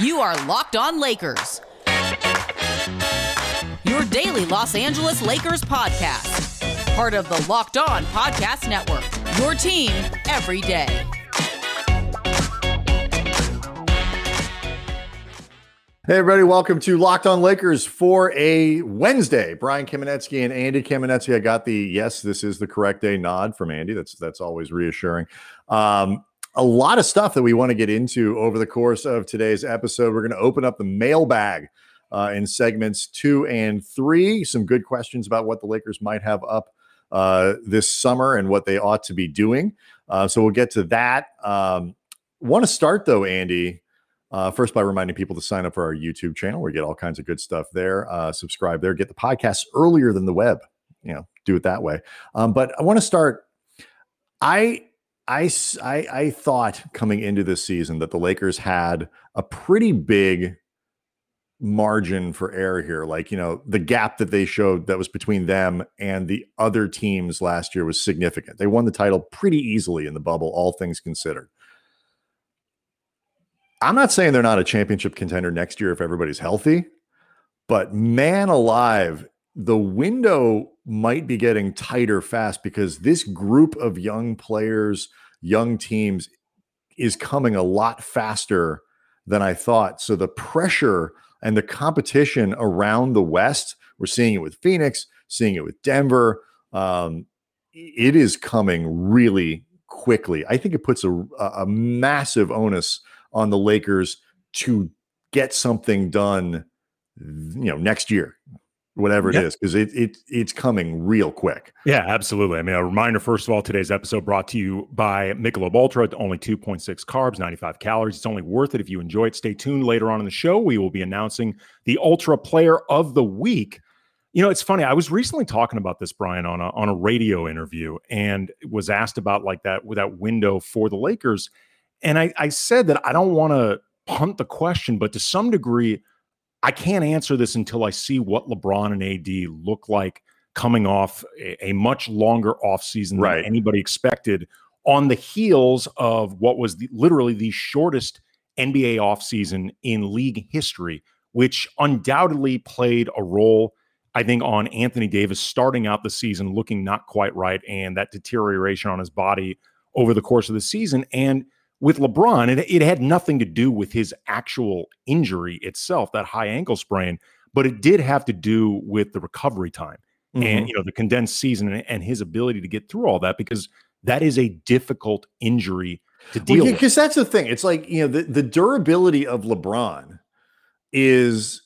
You are Locked On Lakers, your daily Los Angeles Lakers podcast. Part of the Locked On Podcast Network, your team every day. Hey, everybody, welcome to Locked On Lakers for a Wednesday. Brian Kamenetzky and Andy Kamenetzky. I got the yes, this is the correct day nod from Andy. That's that's always reassuring. Um, a lot of stuff that we want to get into over the course of today's episode. We're going to open up the mailbag uh, in segments two and three. Some good questions about what the Lakers might have up uh, this summer and what they ought to be doing. Uh, so we'll get to that. Um, want to start though, Andy uh, first, by reminding people to sign up for our YouTube channel. We get all kinds of good stuff there. Uh, subscribe there. Get the podcast earlier than the web. You know, do it that way. Um, but I want to start. I, I, I, I thought coming into this season that the Lakers had a pretty big margin for error here. Like, you know, the gap that they showed that was between them and the other teams last year was significant. They won the title pretty easily in the bubble, all things considered. I'm not saying they're not a championship contender next year if everybody's healthy, but man alive, the window might be getting tighter fast because this group of young players, young teams is coming a lot faster than I thought. So the pressure and the competition around the West, we're seeing it with Phoenix, seeing it with Denver. Um, it is coming really quickly. I think it puts a, a massive onus on the Lakers to get something done, you know, next year, whatever it is, because it, it it's coming real quick. Yeah, absolutely. I mean, a reminder first of all, today's episode brought to you by Michelob Ultra. Only 2.6 carbs, 95 calories. It's only worth it if you enjoy it. Stay tuned later on in the show. We will be announcing the Ultra Player of the Week. You know, it's funny. I was recently talking about this, Brian, on a on a radio interview, and was asked about like that with that window for the Lakers. And I, I said that I don't want to punt the question, but to some degree, I can't answer this until I see what LeBron and AD look like coming off a, a much longer offseason right. than anybody expected on the heels of what was the, literally the shortest NBA offseason in league history, which undoubtedly played a role, I think, on Anthony Davis starting out the season looking not quite right and that deterioration on his body over the course of the season. And with LeBron, it, it had nothing to do with his actual injury itself, that high ankle sprain, but it did have to do with the recovery time mm-hmm. and you know the condensed season and, and, his ability to get through all that because that is a difficult injury to deal well, yeah, with. Because that's the thing. It's like you know the, the durability of LeBron is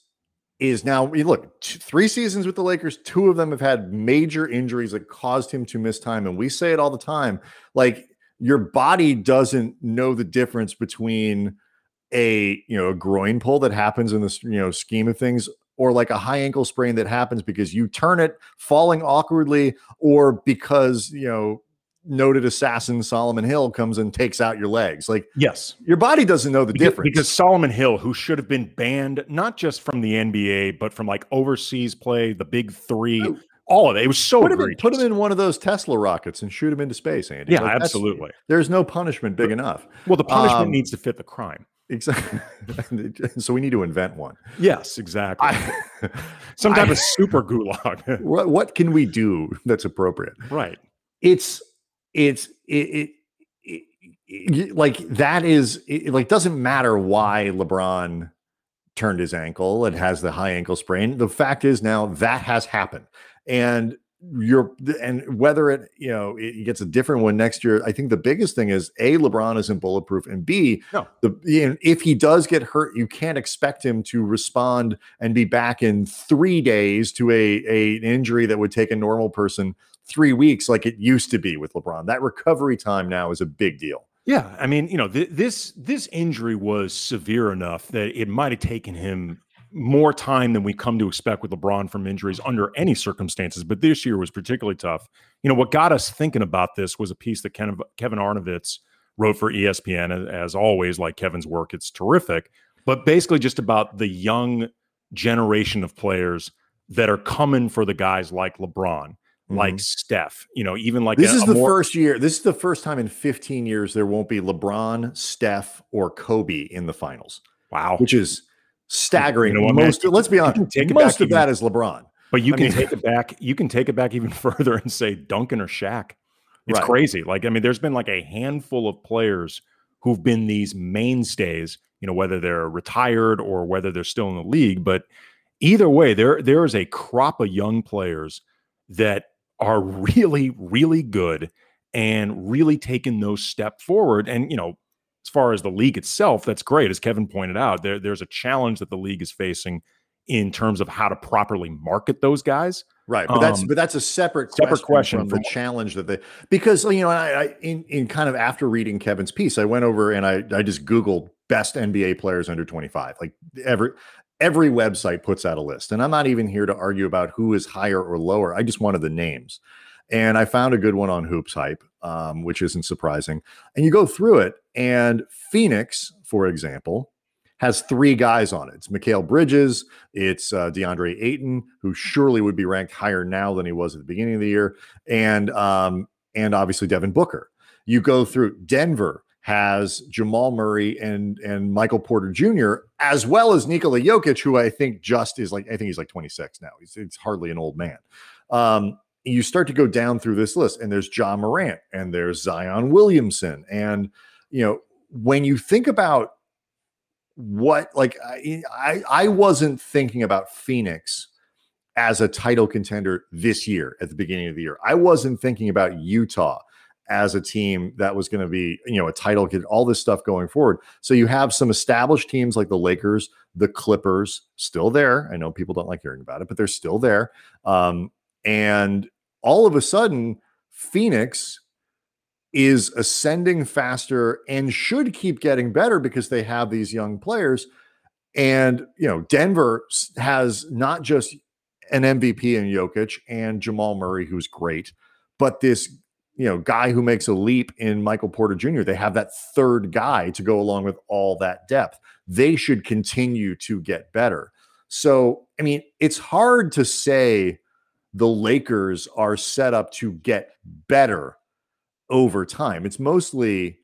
is now look two, three seasons with the Lakers. Two of them have had major injuries that caused him to miss time, and we say it all the time. Like your body doesn't know the difference between a you know a groin pull that happens in this you know scheme of things or like a high ankle sprain that happens because you turn it falling awkwardly or because you know noted assassin Solomon Hill comes and takes out your legs. Like, yes, your body doesn't know the because, difference. Because Solomon Hill, who should have been banned not just from the NBA, but from like overseas play, the big three, oh all of it. It was so put him, in, put him in one of those Tesla rockets and shoot him into space, Andy. Yeah, like absolutely. There's no punishment big enough. Well, the punishment um, needs to fit the crime. Exactly. so we need to invent one. Yes, exactly. I, Some type I, of super gulag. what, what can we do that's appropriate? Right. It's it's it, it, it like that is it, like doesn't matter why LeBron turned his ankle and has the high ankle sprain. The fact is now that has happened and you're and whether it you know it gets a different one next year i think the biggest thing is a lebron isn't bulletproof and b no. the you know, if he does get hurt you can't expect him to respond and be back in three days to a, a an injury that would take a normal person three weeks like it used to be with lebron that recovery time now is a big deal yeah i mean you know th- this this injury was severe enough that it might have taken him more time than we come to expect with LeBron from injuries under any circumstances. But this year was particularly tough. You know, what got us thinking about this was a piece that Kevin, Kevin Arnovitz wrote for ESPN. As always, like Kevin's work, it's terrific. But basically, just about the young generation of players that are coming for the guys like LeBron, mm-hmm. like Steph. You know, even like this a, is the more- first year. This is the first time in 15 years there won't be LeBron, Steph, or Kobe in the finals. Wow. which is staggering. You know what, most, let's be honest, most of that is LeBron. But you I can mean- take it back. You can take it back even further and say Duncan or Shaq. It's Right. crazy. Like I mean, there's been like a handful of players who've been these mainstays. You know, whether they're retired or whether they're still in the league. But either way, there there is a crop of young players that are really really good and really taking those step forward. And you know, as far as the league itself, that's great. As Kevin pointed out, there there's a challenge that the league is facing in terms of how to properly market those guys. Right, but that's Um, but that's a separate separate question, question from the challenge that they because you know I, I in in kind of after reading Kevin's piece, I went over and I I just googled best NBA players under twenty five. Like every every website puts out a list, and I'm not even here to argue about who is higher or lower. I just wanted the names, and I found a good one on Hoops Hype, um, which isn't surprising. And you go through it, and Phoenix, for example, has three guys on it. It's Mikal Bridges, it's uh, DeAndre Ayton, who surely would be ranked higher now than he was at the beginning of the year, and um, and obviously Devin Booker. You go through Denver has Jamal Murray and and Michael Porter Jr. as well as Nikola Jokic, who I think just is like I think he's like 26 now. He's it's hardly an old man. Um, you start to go down through this list, and there's Ja Morant, and there's Zion Williamson, and you know when you think about what like I, I wasn't thinking about Phoenix as a title contender this year at the beginning of the year. I wasn't thinking about Utah as a team that was going to be, you know, a title kid, all this stuff going forward. So you have some established teams like the Lakers, the Clippers, still there. I know people don't like hearing about it, but they're still there. Um, and all of a sudden, Phoenix is ascending faster and should keep getting better because they have these young players. And you know, Denver has not just an MVP in Jokic and Jamal Murray, who's great, but this you know guy who makes a leap in Michael Porter Jr. They have that third guy to go along with all that depth. They should continue to get better. So, I mean, it's hard to say the Lakers are set up to get better over time. It's mostly,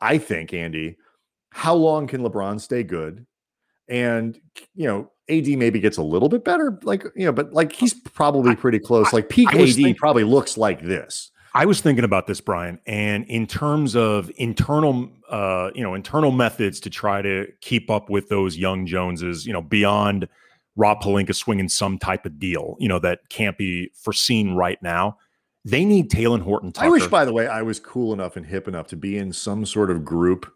I think, Andy, how long can LeBron stay good? And you know, AD maybe gets a little bit better, like you know, but like he's probably pretty close. Like peak AD thinking- probably looks like this. I was thinking about this, Brian, and in terms of internal, uh, you know, internal methods to try to keep up with those young Joneses, you know, beyond Rob Pelinka swinging some type of deal, you know, that can't be foreseen right now. They need Talen Horton Tucker. I wish, by the way, I was cool enough and hip enough to be in some sort of group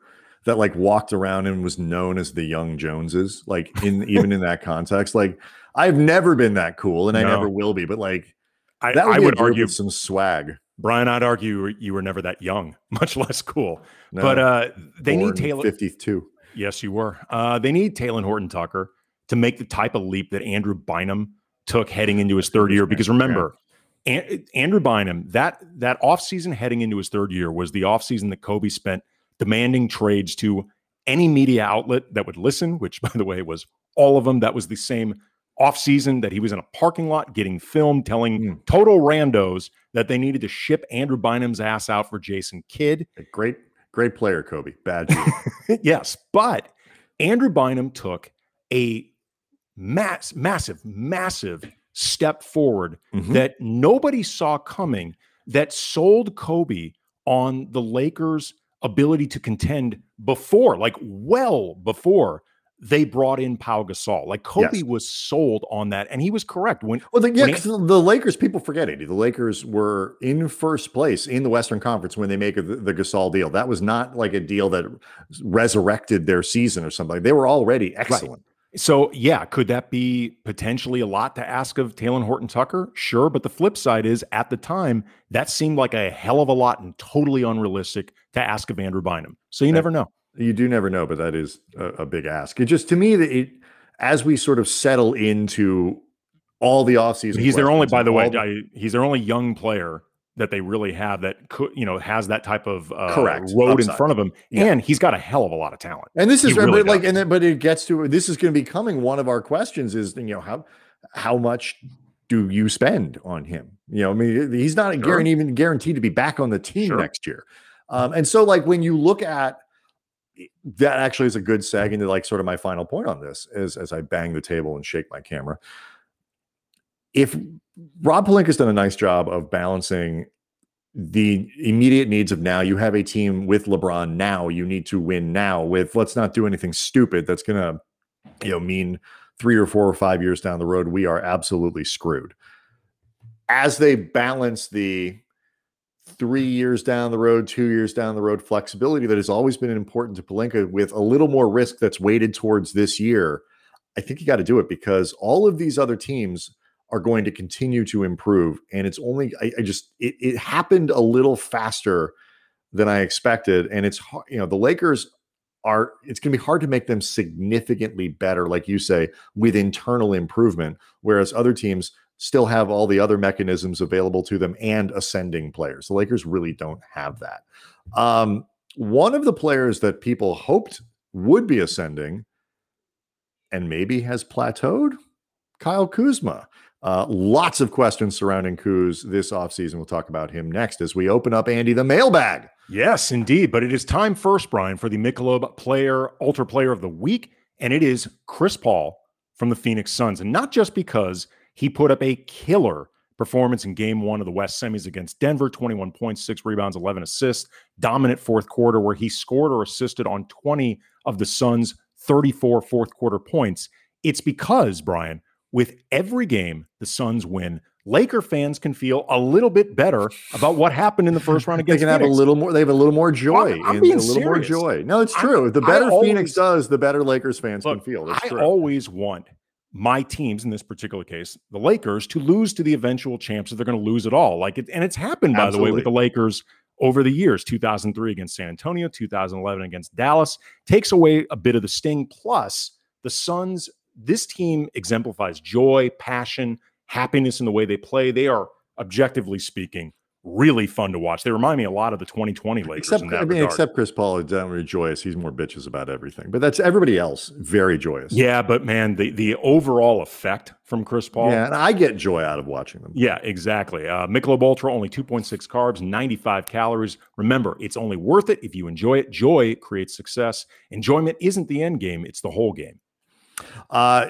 that like walked around and was known as the Young Joneses, like in even in that context. Like I've never been that cool, and I never will be. But like I, that would, I would argue, some swag. Brian, I'd argue you were, never that young, much less cool. No, but uh, they need Taylor. fifty-two. Yes, you were. Uh, they need Talen Horton Tucker to make the type of leap that Andrew Bynum took heading into his third year. Because remember, An- Andrew Bynum, that that offseason heading into his third year was the offseason that Kobe spent demanding trades to any media outlet that would listen, which by the way was all of them. That was the same offseason that he was in a parking lot getting filmed, telling Hmm. total randos that they needed to ship Andrew Bynum's ass out for Jason Kidd. A great, great player, Kobe. Bad. Yes, but Andrew Bynum took a mass, massive, massive step forward Mhm. that nobody saw coming that sold Kobe on the Lakers' ability to contend before, like well before they brought in Pau Gasol. Like Kobe Yes. was sold on that, and he was correct. When Well, the, yeah, When he- the Lakers, people forget it. The Lakers were in first place in the Western Conference when they make the, the Gasol deal. That was not like a deal that resurrected their season or something. They were already excellent. So, yeah, could that be potentially a lot to ask of Talen Horton Tucker? Sure. But the flip side is at the time, that seemed like a hell of a lot and totally unrealistic to ask of Andrew Bynum. So you never know. You do never know, but that is a, a big ask. It just to me that it, as we sort of settle into all the offseason, He's their only, by the way, all I, he's their only young player that they really have that could, you know, has that type of uh, Correct. road in front of him. Yeah. And he's got a hell of a lot of talent. And this is really like, does. and then, but it gets to this is going to be coming. One of our questions is, you know, how how much do you spend on him? You know, I mean, he's not guaranteed even guaranteed to be back on the team Sure. next year. Um, and so, like, when you look at that actually is a good seg into like sort of my final point on this as as I bang the table and shake my camera. If Rob Pelinka's done a nice job of balancing the immediate needs of now. You have a team with LeBron now. You need to win now. With let's not do anything stupid that's going to, you know, mean three or four or five years down the road we are absolutely screwed. As they balance the three years down the road, two years down the road flexibility that has always been important to Pelinka with a little more risk that's weighted towards this year. I think you got to do it because all of these other teams are going to continue to improve. And it's only, I, I just, it, it happened a little faster than I expected. And it's, you know, the Lakers are, it's going to be hard to make them significantly better, like you say, with internal improvement, whereas other teams still have all the other mechanisms available to them and ascending players. The Lakers really don't have that. Um, one of the players that people hoped would be ascending and maybe has plateaued, Kyle Kuzma. Uh, lots of questions surrounding Kuz this offseason. We'll talk about him next as we open up, Andy, the mailbag. Yes, indeed. But it is time first, Brian, for the Michelob Player Ultra Player of the Week. And it is Chris Paul from the Phoenix Suns. And not just because he put up a killer performance in game one of the West semis against Denver 21 points, six rebounds, 11 assists, dominant fourth quarter, where he scored or assisted on 20 of the Suns' 34 fourth quarter points. It's because, Brian, with every game the Suns win, Laker fans can feel a little bit better about what happened in the first round against. they can Phoenix. have a little more. They have a little more joy. I'm, I'm and being a little serious. more joy. No, it's true. I'm- the better always- Phoenix does, the better Lakers fans Look, can feel. That's I true. always want my teams in this particular case, the Lakers, to lose to the eventual champs if they're going to lose it all. Like it, and it's happened by the way with the Lakers over the years 2003 against San Antonio, 2011 against Dallas takes away a bit of the sting. Plus, the Suns, this team exemplifies joy, passion, happiness in the way they play. They are objectively speaking really fun to watch. They remind me a lot of the 2020 Lakers Except, I mean, regard. except Chris Paul is downright joyous. He's more bitches about everything, but that's everybody else. Very joyous. yeah, but man, the the overall effect from Chris Paul. yeah, and I get joy out of watching them. Yeah, exactly. Uh, Michelob Ultra, only 2.6 carbs, 95 calories. Remember, it's only worth it if you enjoy it. Joy creates success. Enjoyment isn't the end game, it's the whole game. Uh,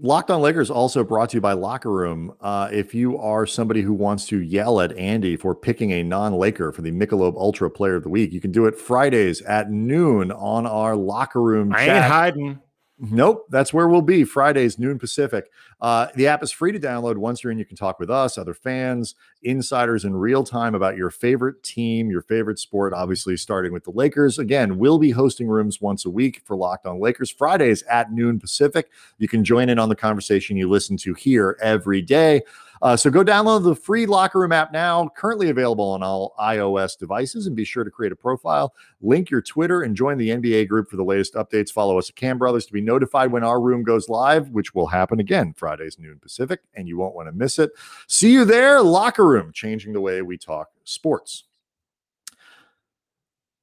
Locked on Lakers also brought to you by Locker Room. Uh, if you are somebody who wants to yell at Andy for picking a non-Laker for the Michelob Ultra Player of the Week, you can do it Fridays at noon on our Locker Room I chat. ain't hiding. Nope, that's where we'll be Fridays, noon Pacific. Uh, the app is free to download. Once you're in, you can talk with us, other fans, insiders in real time about your favorite team, your favorite sport. Obviously, starting with the Lakers. Again, we'll be hosting rooms once a week for Locked On Lakers, Fridays at noon Pacific. You can join in on the conversation you listen to here every day. Uh, so go download the free Locker Room app now, currently available on all iOS devices, and be sure to create a profile, link your Twitter, and join the NBA group for the latest updates. Follow us at Kam Brothers to be notified when our room goes live, which will happen again Fridays noon Pacific, and you won't want to miss it. See you there, Locker Room, changing the way we talk sports.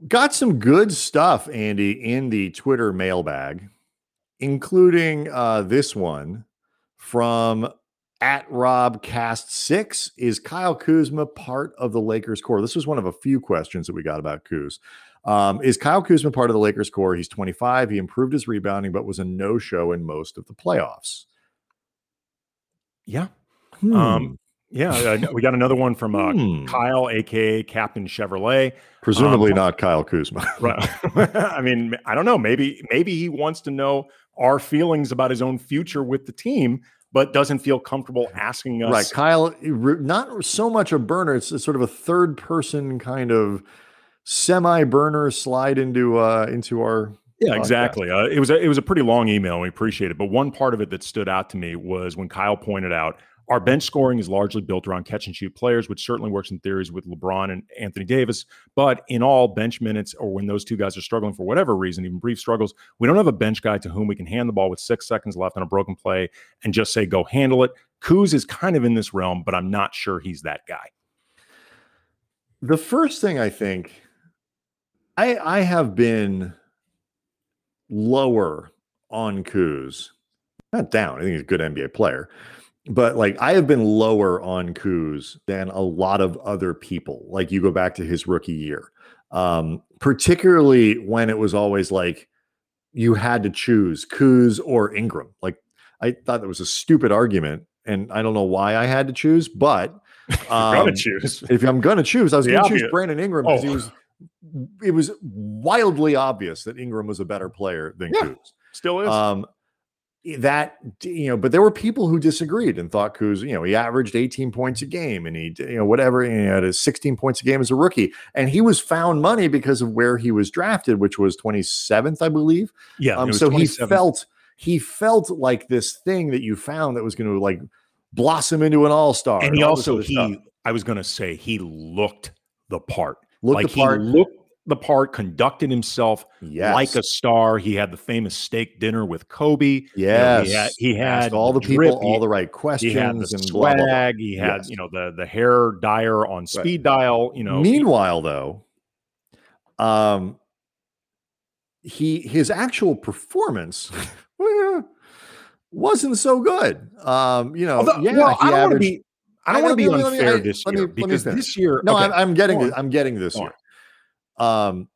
Got some good stuff, Andy, in the Twitter mailbag, including uh, this one from at Rob Cast Six. Is Kyle Kuzma part of the Lakers core? This was one of a few questions that we got about Kuz. Um, is Kyle Kuzma part of the Lakers core? He's 25. He improved his rebounding, but was a no-show in most of the playoffs. Yeah. Hmm. Um, yeah. uh, we got another one from uh, Hmm. Kyle, aka Captain Chevrolet. Presumably um, not Kyle Kuzma. Right. I mean, I don't know. Maybe maybe he wants to know our feelings about his own future with the team, but doesn't feel comfortable asking us. Right, Kyle, not so much a burner. It's a sort of a third person kind of semi burner slide into uh into our Yeah, exactly. Uh, it was a, it was a pretty long email. and We appreciate it, but one part of it that stood out to me was when Kyle pointed out our bench scoring is largely built around catch and shoot players, which certainly works in theories with LeBron and Anthony Davis. But in all bench minutes, or when those two guys are struggling for whatever reason, even brief struggles, we don't have a bench guy to whom we can hand the ball with six seconds left on a broken play and just say, "Go handle it." Kuz is kind of in this realm, but I'm not sure he's that guy. The first thing I think I I have been lower on Kuz. Not down. I think he's a good NBA player. But like I have been lower on Kuz than a lot of other people. Like you go back to his rookie year. um, particularly when it was always like you had to choose Kuz or Ingram. Like I thought that was a stupid argument, and I don't know why I had to choose, but um, gonna choose. If I'm gonna choose, I was gonna choose Brandon Ingram because oh. he was it was wildly obvious that Ingram was a better player than yeah, Kuz. Still is. Um, that you know, but there were people who disagreed and thought Kuz, you know, he averaged 18 points a game and he, you know, whatever, he had 16 points a game as a rookie, and he was found money because of where he was drafted, which was 27th, I believe. Yeah. Um, so he felt he felt like this thing that you found that was going to like blossom into an all star, and he also he. Stuff. I was going to say he looked the part. Looked like the part. He looked the part, conducted himself yes. like a star. He had the famous steak dinner with Kobe. Yes, you know, he had, he had all the drip. people all the right questions. He had the and swag. Blah, blah, He had yes. you know the the hair dyer on speed right. dial. You know. Meanwhile, though, um, he his actual performance wasn't so good. Um, you know, Although, yeah, well, he I averaged. Be, I don't want to be unfair me, this year me, because this year. No, okay. I'm, I'm, getting. This, I'm getting this year. Um,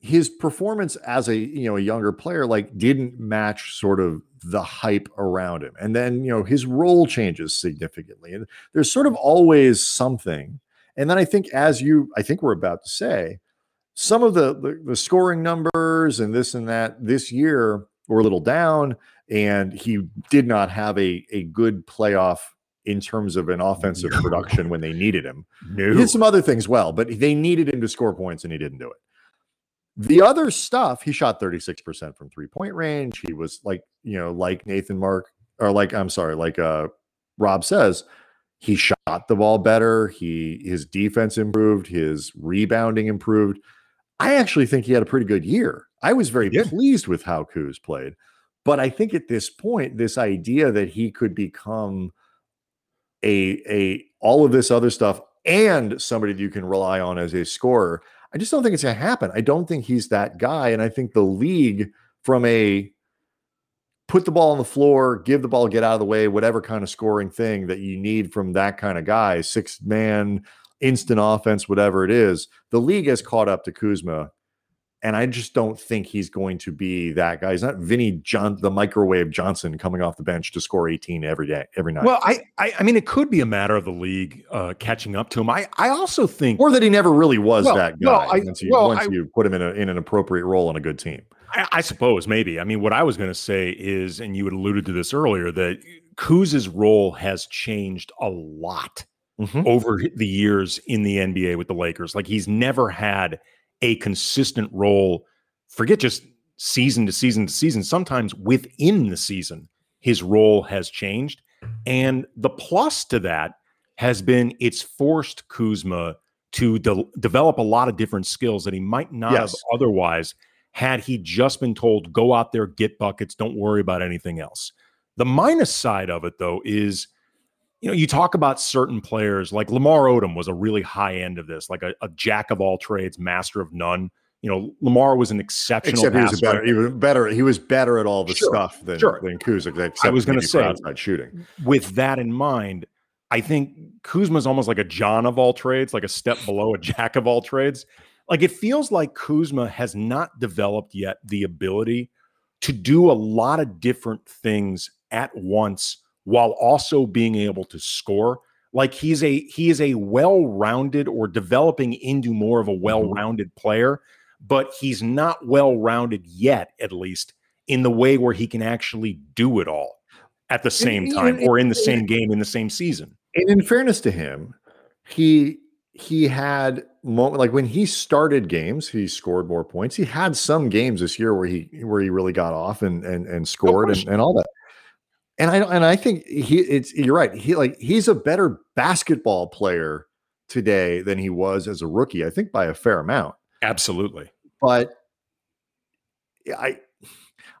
his performance as a you know a younger player like didn't match sort of the hype around him, and then you know his role changes significantly, and there's sort of always something. And then I think, as you, I think we're about to say, some of the, the, the scoring numbers and this and that this year were a little down, and he did not have a a good playoff in terms of an offensive production when they needed him. No. He did some other things well, but they needed him to score points and he didn't do it. The other stuff, he shot 36% from three point range. He was like, you know, like Nathan Mark, or like, I'm sorry, like uh, Rob says, he shot the ball better. He his defense improved, his rebounding improved. I actually think he had a pretty good year. I was very pleased with how Kuz played. But I think at this point, this idea that he could become a a all of this other stuff and somebody that you can rely on as a scorer. I just don't think it's going to happen. I don't think he's that guy, and I think the league from a put the ball on the floor, give the ball, get out of the way, whatever kind of scoring thing that you need from that kind of guy, six man, instant offense, whatever it is. The league has caught up to Kuzma and I just don't think he's going to be that guy. He's not Vinny John, the microwave Johnson coming off the bench to score 18 every day, every night. Well, I, I, I mean, it could be a matter of the league uh, catching up to him. I, I also think, or that he never really was well, that guy well, I, once, you, well, once I, you put him in, a, in an appropriate role on a good team. I, I suppose maybe. I mean, what I was going to say is, and you had alluded to this earlier, that Kuz's role has changed a lot mm-hmm. over the years in the NBA with the Lakers. Like he's never had a consistent role forget just season to season to season, sometimes within the season, his role has changed. And the plus to that has been it's forced Kuzma to de- develop a lot of different skills that he might not yes. have otherwise had he just been told, go out there, get buckets, don't worry about anything else. The minus side of it, though, is you know, you talk about certain players like Lamar Odom was a really high end of this, like a, a jack of all trades, master of none you know, Lamar was an exceptional. Except he was better. He was better. He was better at all the sure, stuff than sure. than Kuzma. I was going to say outside shooting. With that in mind, I think Kuzma's almost like a John of all trades, like a step below a Jack of all trades. Like it feels like Kuzma has not developed yet the ability to do a lot of different things at once while also being able to score like he's a he is a well-rounded or developing into more of a mm-hmm. well-rounded player but he's not well rounded yet, at least in the way where he can actually do it all at the same time or in the same game in the same season. And in fairness to him, he he had moment like when he started games, he scored more points. He had some games this year where he where he really got off and and and scored and, and all that. And I and I think he it's you're right. He like he's a better basketball player today than he was as a rookie, I think by a fair amount. Absolutely. But I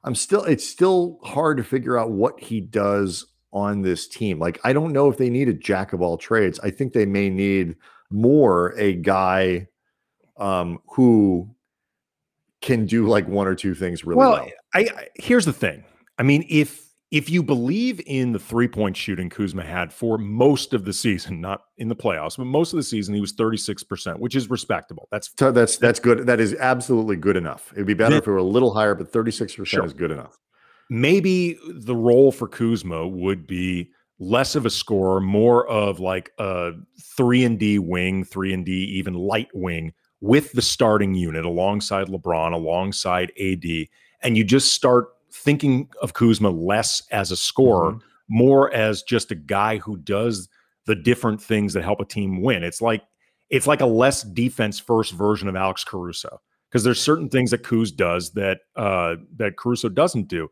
I'm still it's still hard to figure out what he does on this team. Like I don't know if they need a jack of all trades. I think they may need more a guy um who can do like one or two things really well. well. I, I here's the thing. I mean, if if you believe in the three point shooting Kuzma had for most of the season, not in the playoffs, but most of the season, he was 36%, which is respectable. That's so that's that's good. That is absolutely good enough. It'd be better The- if it were a little higher, but 36% Sure. is good enough. maybe the role for Kuzma would be less of a scorer, more of like a three and D wing, three and D, even light wing with the starting unit alongside LeBron, alongside AD. And you just start thinking of Kuzma less as a scorer, more as just a guy who does the different things that help a team win. It's like it's like a less defense first version of Alex Caruso because there's certain things that Kuz does that uh, that Caruso doesn't do.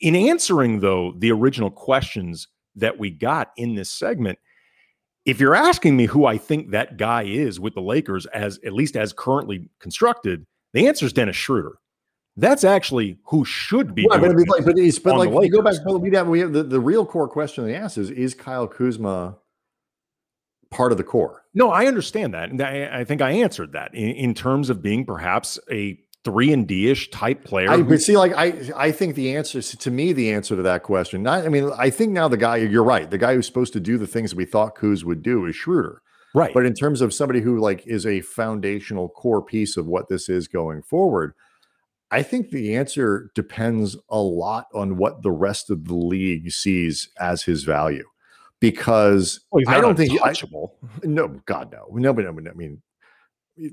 In answering though the original questions that we got in this segment, if you're asking me who I think that guy is with the Lakers as at least as currently constructed, the answer is Dennis Schroeder. That's actually who should be. Right, but, be like, but, but like, you go back, we have, we have the, the real core question they ask is, is Kyle Kuzma part of the core? No, I understand that, and I, I think I answered that in, in terms of being perhaps a three and D ish type player. I, but see, like I, I think the answer to me, the answer to that question. Not, I mean, I think now the guy, you're right. The guy who's supposed to do the things we thought Kuz would do is Schroeder. right, But in terms of somebody who like is a foundational core piece of what this is going forward, I think the answer depends a lot on what the rest of the league sees as his value. Because Well, I don't think I, untouchable. no, God, no. Nobody, I mean,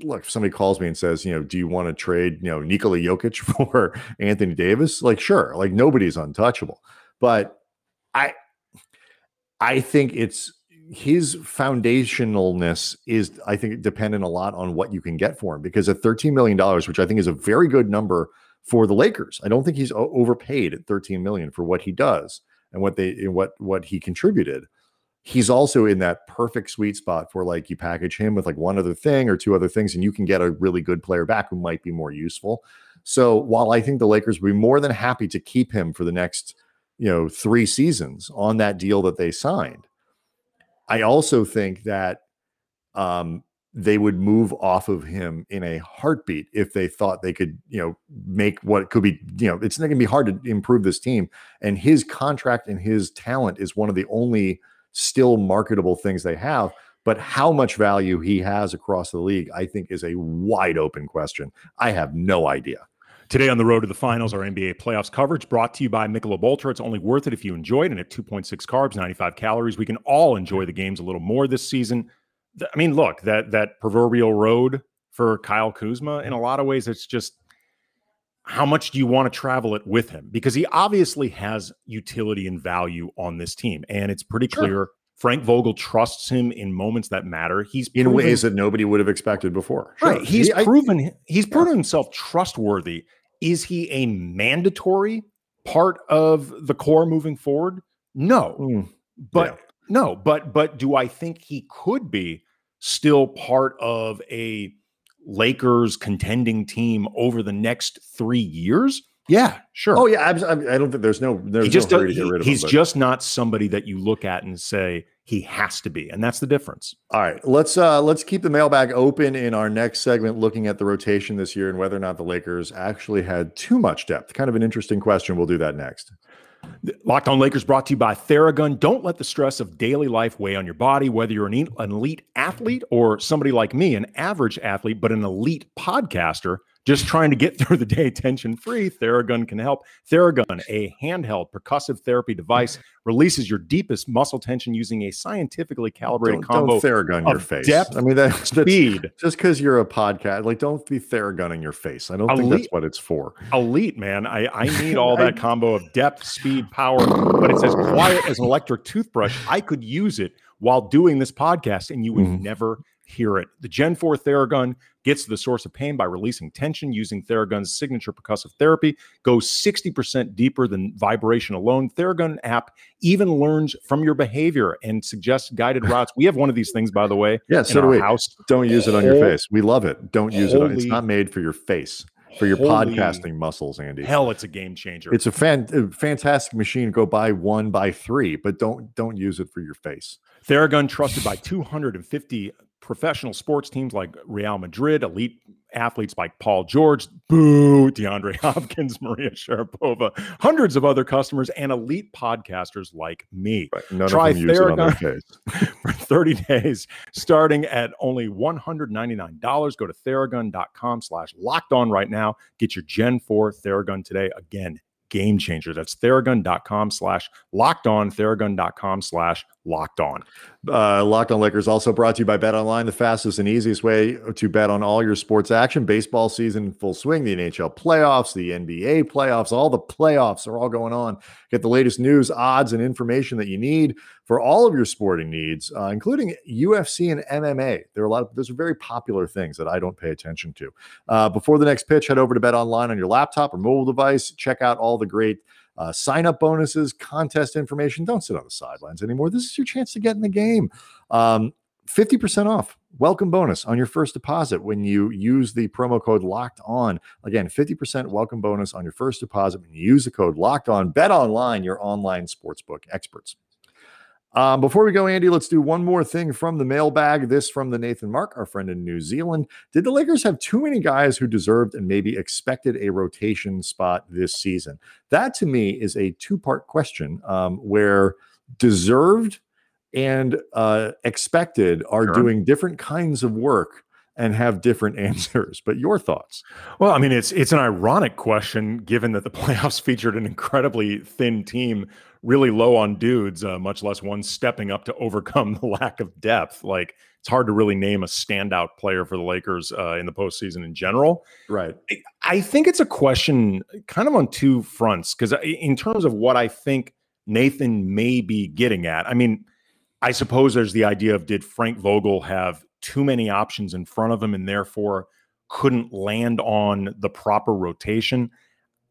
look, if somebody calls me and says, you know, do you want to trade, you know, Nikola Jokic for Anthony Davis? Like, sure, like nobody's untouchable. But I, I think it's his foundationalness is, I think, dependent a lot on what you can get for him because at $13 million, which I think is a very good number for the Lakers, I don't think he's overpaid at 13 million for what he does and what they, what, what he contributed. He's also in that perfect sweet spot for like you package him with like one other thing or two other things and you can get a really good player back who might be more useful. So while i think the lakers would be more than happy to keep him for the next you know three seasons on that deal that they signed i also think that um they would move off of him in a heartbeat if they thought they could, you know, make what could be, you know, it's not going to be hard to improve this team. And his contract and his talent is one of the only still marketable things they have. But how much value he has across the league, I think, is a wide open question. I have no idea. Today on the road to the finals, our NBA playoffs coverage brought to you by Michelob Ultra. It's only worth it if you enjoy it. And at 2.6 carbs, 95 calories, we can all enjoy the games a little more this season. I mean, look, that that proverbial road for Kyle Kuzma, in a lot of ways, it's just how much do you want to travel it with him? Because he obviously has utility and value on this team. And it's pretty Sure. clear Frank Vogel trusts him in moments that matter. He's In ways that nobody would have expected before. Right. Sure. He's He- I- proven he's proven himself trustworthy. Is he a mandatory part of the core moving forward? No. Mm, But yeah. no, but but do I think he could be still part of a Lakers contending team over the next 3 years? Yeah, sure. Oh yeah, I, I don't think there's no there's he just no hurry to get rid of he's him. but- just not somebody that you look at and say he has to be. And that's the difference. All right, let's uh let's keep the mailbag open in our next segment, looking at the rotation this year and whether or not the Lakers actually had too much depth. Kind of an interesting question. We'll do that next. Locked on Lakers brought to you by Theragun. Don't let the stress of daily life weigh on your body, whether you're an, an elite athlete or somebody like me, an average athlete, but an elite podcaster just trying to get through the day tension free. Theragun can help. Theragun, a handheld percussive therapy device, releases your deepest muscle tension using a scientifically calibrated Don't, combo don't Theragun your of face. depth, I mean, that, that's speed. just because you're a podcast. Like, don't be Theragunning your face. I don't think that's what it's for. elite, man. I, I need all that combo of depth, speed, power, but it's as quiet as an electric toothbrush. I could use it while doing this podcast and you would Mhm. never hear it. The Gen 4 Theragun gets to the source of pain by releasing tension using Theragun's signature percussive therapy, goes 60% deeper than vibration alone. Theragun app even learns from your behavior and suggests guided routes. We have one of these things, by the way, Yeah, so do we. house. Don't use it on your face. We love it. Don't use it. On, it's not made for your face. For your Holy podcasting muscles, Andy. Hell, it's a game changer. It's a fan, a fantastic machine. Go buy one, buy three, but don't don't use it for your face. Theragun trusted by 250 professional sports teams like Real Madrid, elite athletes like Paul George, boo, DeAndre Hopkins, Maria Sharapova, hundreds of other customers, and elite podcasters like me. Right. None Try of them Theragun for 30 days, starting at only $199. Go to theragun.com slash locked on right now. Get your Gen 4 Theragun today. Again, game changer. That's theragun.com slash locked on, theragun.com slash locked on. Uh, locked on Lakers also brought to you by Bet Online, the fastest and easiest way to bet on all your sports action. Baseball season in full swing, the NHL playoffs, the NBA playoffs, all the playoffs are all going on. Get the latest news, odds, and information that you need for all of your sporting needs, uh, including UFC and MMA. There are a lot of those are very popular things that I don't pay attention to. Uh, before the next pitch, head over to Bet Online on your laptop or mobile device. Check out all the great uh, sign up bonuses, contest information. Don't sit on the sidelines anymore. This is your chance to get in the game. Um, 50% off welcome bonus on your first deposit when you use the promo code locked on again 50% welcome bonus on your first deposit when you use the code locked on bet online your online sportsbook experts um, before we go, Andy, let's do one more thing from the mailbag. This from the Nathan Mark, our friend in New Zealand. Did the Lakers have too many guys who deserved and maybe expected a rotation spot this season? That to me is a two part question um, where deserved and uh, expected are sure. doing different kinds of work and have different answers. But your thoughts? Well, I mean, it's it's an ironic question given that the playoffs featured an incredibly thin team really low on dudes, uh, much less one stepping up to overcome the lack of depth. Like it's hard to really name a standout player for the Lakers uh, in the postseason in general. Right. I, I think it's a question kind of on two fronts because in terms of what I think Nathan may be getting at, I mean, I suppose there's the idea of did Frank Vogel have too many options in front of him and therefore couldn't land on the proper rotation?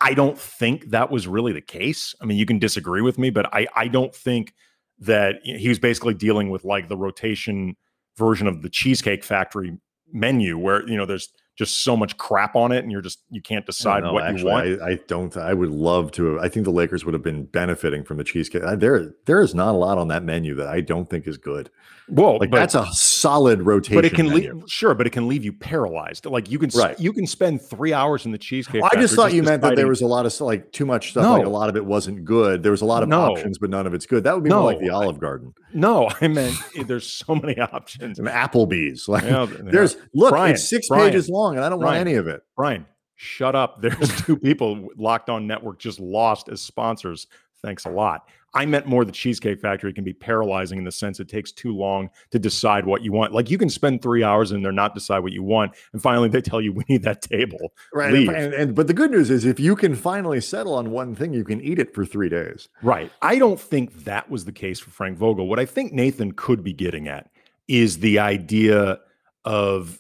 I don't think that was really the case. I mean, you can disagree with me, but I I don't think that he was basically dealing with like the rotation version of the Cheesecake Factory menu, where you know there's just so much crap on it, and you're just you can't decide know, what actually, you want. I, I, don't. I would love to. I think the Lakers would have been benefiting from the cheesecake. There, there is not a lot on that menu that I don't think is good. Well, like but, that's a solid rotation. But it can leave sure, but it can leave you paralyzed. Like you can right. you can spend three hours in the cheesecake. Well, I just thought just you meant that there was a lot of like too much stuff. No. Like a lot of it wasn't good. There was a lot of no. options, but none of it's good. That would be no. more like the Olive Garden. No, I meant eh, there's so many options. And Applebee's. Like yeah, there's look, Brian, it's six Brian, pages long, and I don't Brian, want any of it. Brian, shut up. There's two people Locked On Network just lost as sponsors. Thanks a lot. I meant more the Cheesecake Factory can be paralyzing in the sense it takes too long to decide what you want. Like you can spend three hours and they're not decide what you want, and finally they tell you we need that table. Right. And, and, and, but the good news is if you can finally settle on one thing, you can eat it for three days. Right. I don't think that was the case for Frank Vogel. What I think Nathan could be getting at is the idea of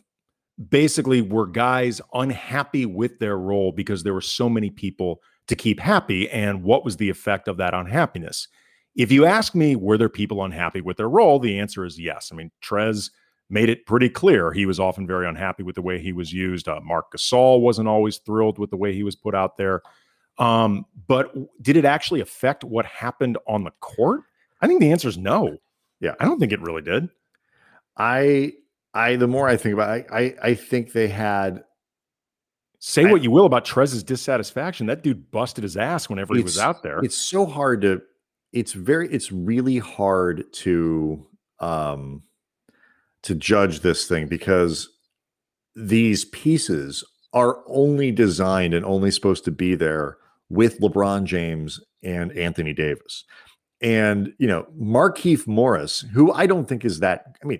basically were guys unhappy with their role because there were so many people to keep happy and what was the effect of that unhappiness if you ask me were there people unhappy with their role? The answer is yes. I mean trez made it pretty clear. He was often very unhappy with the way he was used. Uh, marc gasol wasn't always thrilled with the way he was put out there. Um, but did it actually affect what happened on the court? I think the answer is no. Yeah i don't think it really did. I I the more I think about it, I, I think they had say I, what you will about Trez's dissatisfaction. That dude busted his ass whenever he was out there. It's so hard to it's very it's really hard to um to judge this thing because these pieces are only designed and only supposed to be there with LeBron James and Anthony Davis. And, you know, Markieff Morris, who I don't think is that, I mean,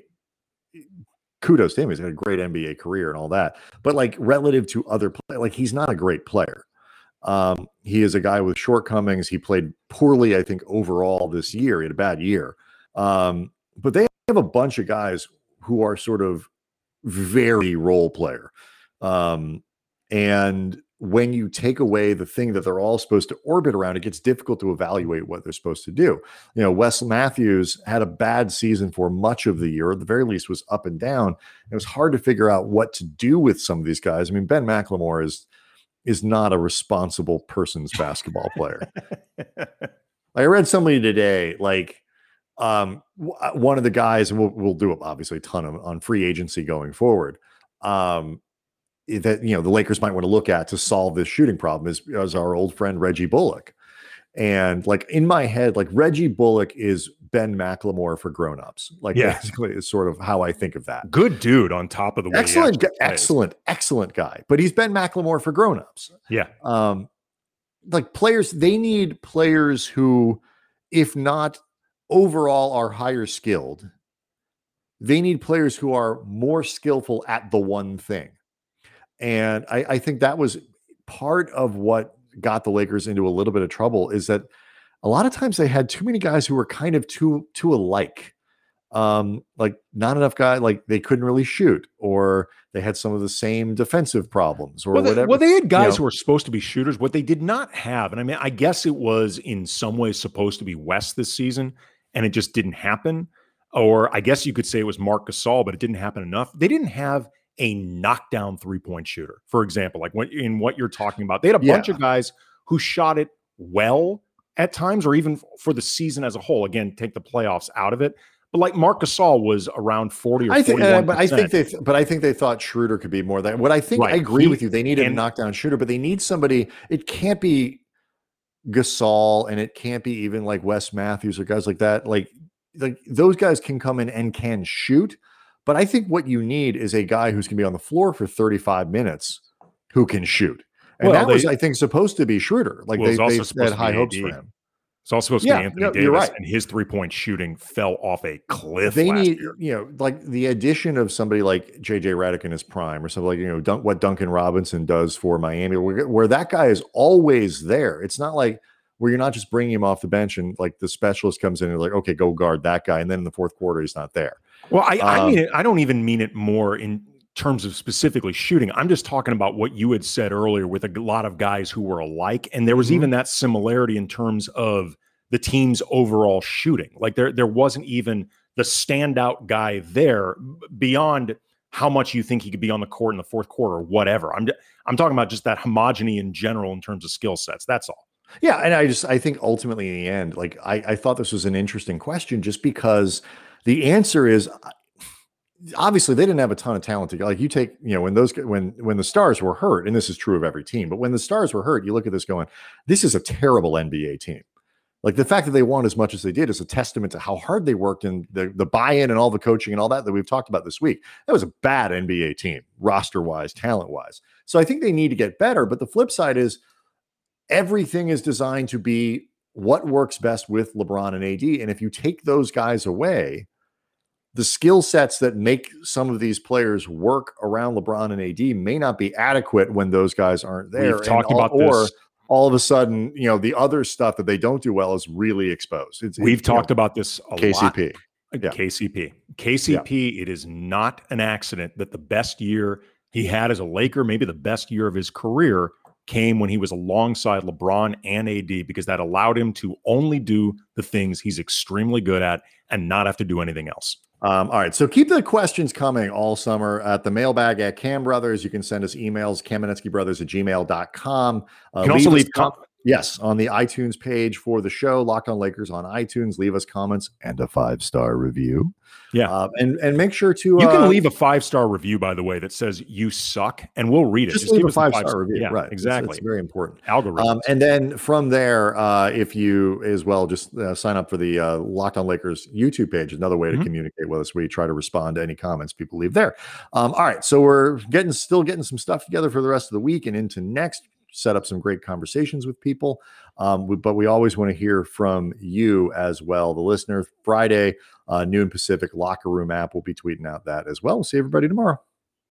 kudos to him. He's had a great NBA career and all that. But like relative to other players, like he's not a great player. Um, he is a guy with shortcomings. He played poorly, I think, overall this year. He had a bad year. Um, but they have a bunch of guys who are sort of very role player. Um, and when you take away the thing that they're all supposed to orbit around, it gets difficult to evaluate what they're supposed to do. You know, Wes Matthews had a bad season for much of the year, at the very least, was up and down. It was hard to figure out what to do with some of these guys. I mean, Ben McLemore is is not a responsible person's basketball player. I read somebody today, like um, uh, one of the guys, and we'll we'll do obviously a ton of on free agency going forward. Um, that you know the Lakers might want to look at to solve this shooting problem is, is our old friend Reggie Bullock. And like in my head, like Reggie Bullock is Ben McLemore for grown-ups. Like Yeah. basically is sort of how I think of that. Good dude on top of the Excellent, gu- excellent, excellent guy. But he's Ben McLemore for grown-ups. Yeah. Um, like players, they need players who, if not overall, are higher skilled. They need players who are more skillful at the one thing. And I, I think that was part of what got the Lakers into a little bit of trouble is that a lot of times they had too many guys who were kind of too too alike. Um, like not enough guy, like they couldn't really shoot, or they had some of the same defensive problems, or well, they, whatever. well, they had guys know. who were supposed to be shooters. What they did not have, and I mean, I guess it was in some ways supposed to be Wes this season, and it just didn't happen. Or I guess you could say it was Marc Gasol, but it didn't happen enough. They didn't have a knockdown three point shooter, for example, like what in what you're talking about. They had a bunch Yeah. of guys who shot it well at times, or even for the season as a whole. Again, take the playoffs out of it. But like Marc Gasol was around 40 or I think, uh, but I think they, th- but I think they thought Schroeder could be more than what I think. I agree He- with you. They needed a knockdown shooter, but they need somebody. It can't be Gasol, and it can't be even like Wes Matthews or guys like that. Like, like those guys can come in and can shoot, but I think what you need is a guy who's going to be on the floor for 35 minutes who can shoot. And Well, that was, I think, supposed to be Schroeder. Like Well, they, they had high hopes AD. for him. It's also supposed to be Anthony no, Davis, right. and his three point shooting fell off a cliff. they last need year. you know like the addition of somebody like JJ Redick in his prime or something like you know Dun- what Duncan Robinson does for Miami where, where that guy is always there it's not like where you're not just bringing him off the bench and like the specialist comes in and like okay go guard that guy and then in the fourth quarter he's not there Well, I, I Um, mean it. I don't even mean it more in terms of specifically shooting. I'm just talking about what you had said earlier with a lot of guys who were alike, and there was Mhm. even that similarity in terms of the team's overall shooting. Like there, there wasn't even the standout guy there beyond how much you think he could be on the court in the fourth quarter or whatever. I'm, I'm talking about just that homogeny in general in terms of skill sets. That's all. Yeah, and I just I think ultimately in the end, like I, I thought this was an interesting question just because the answer is obviously they didn't have a ton of talent to like you take you know when those when when the stars were hurt and this is true of every team but when the stars were hurt you look at this going this is a terrible nba team like the fact that they won as much as they did is a testament to how hard they worked and the, the buy-in and all the coaching and all that that we've talked about this week that was a bad nba team roster wise talent wise so i think they need to get better but the flip side is everything is designed to be what works best with LeBron and AD. And if you take those guys away, the skill sets that make some of these players work around LeBron and AD may not be adequate when those guys aren't there. We've talked all- about or this. all of a sudden, you know, the other stuff that they don't do well is really exposed. It's, We've it's, you know, talked about this a lot. KCP. Uh, yeah. KCP. KCP, it is not an accident that the best year he had as a Laker, maybe the best year of his career, came when he was alongside LeBron and AD because that allowed him to only do the things he's extremely good at and not have to do anything else. Um, all right. So keep the questions coming all summer at the mailbag at Kam Brothers. You can send us emails, kamenetzky at gmail.com. Uh, You can also leave com- com- yes, on the iTunes page for the show, Locked on Lakers on iTunes. Leave us comments and a five star review. Yeah. Um, and, and make sure to. You uh, can leave a five star review, by the way, that says you suck, and we'll read it. just, leave a five star review. Yeah, right. Exactly. It's, very important. Algorithm. Um, and then from there, uh, if you as well just uh, sign up for the uh, Locked On Lakers YouTube page, another way to Mhm. communicate with us. We try to respond to any comments people leave there. Um, all right, so we're getting still getting some stuff together for the rest of the week and into next. Set up some great conversations with people, um, we- but we always want to hear from you as well, the listener. Friday, uh, noon Pacific locker room app. We'll be tweeting out that as well. We'll see everybody tomorrow.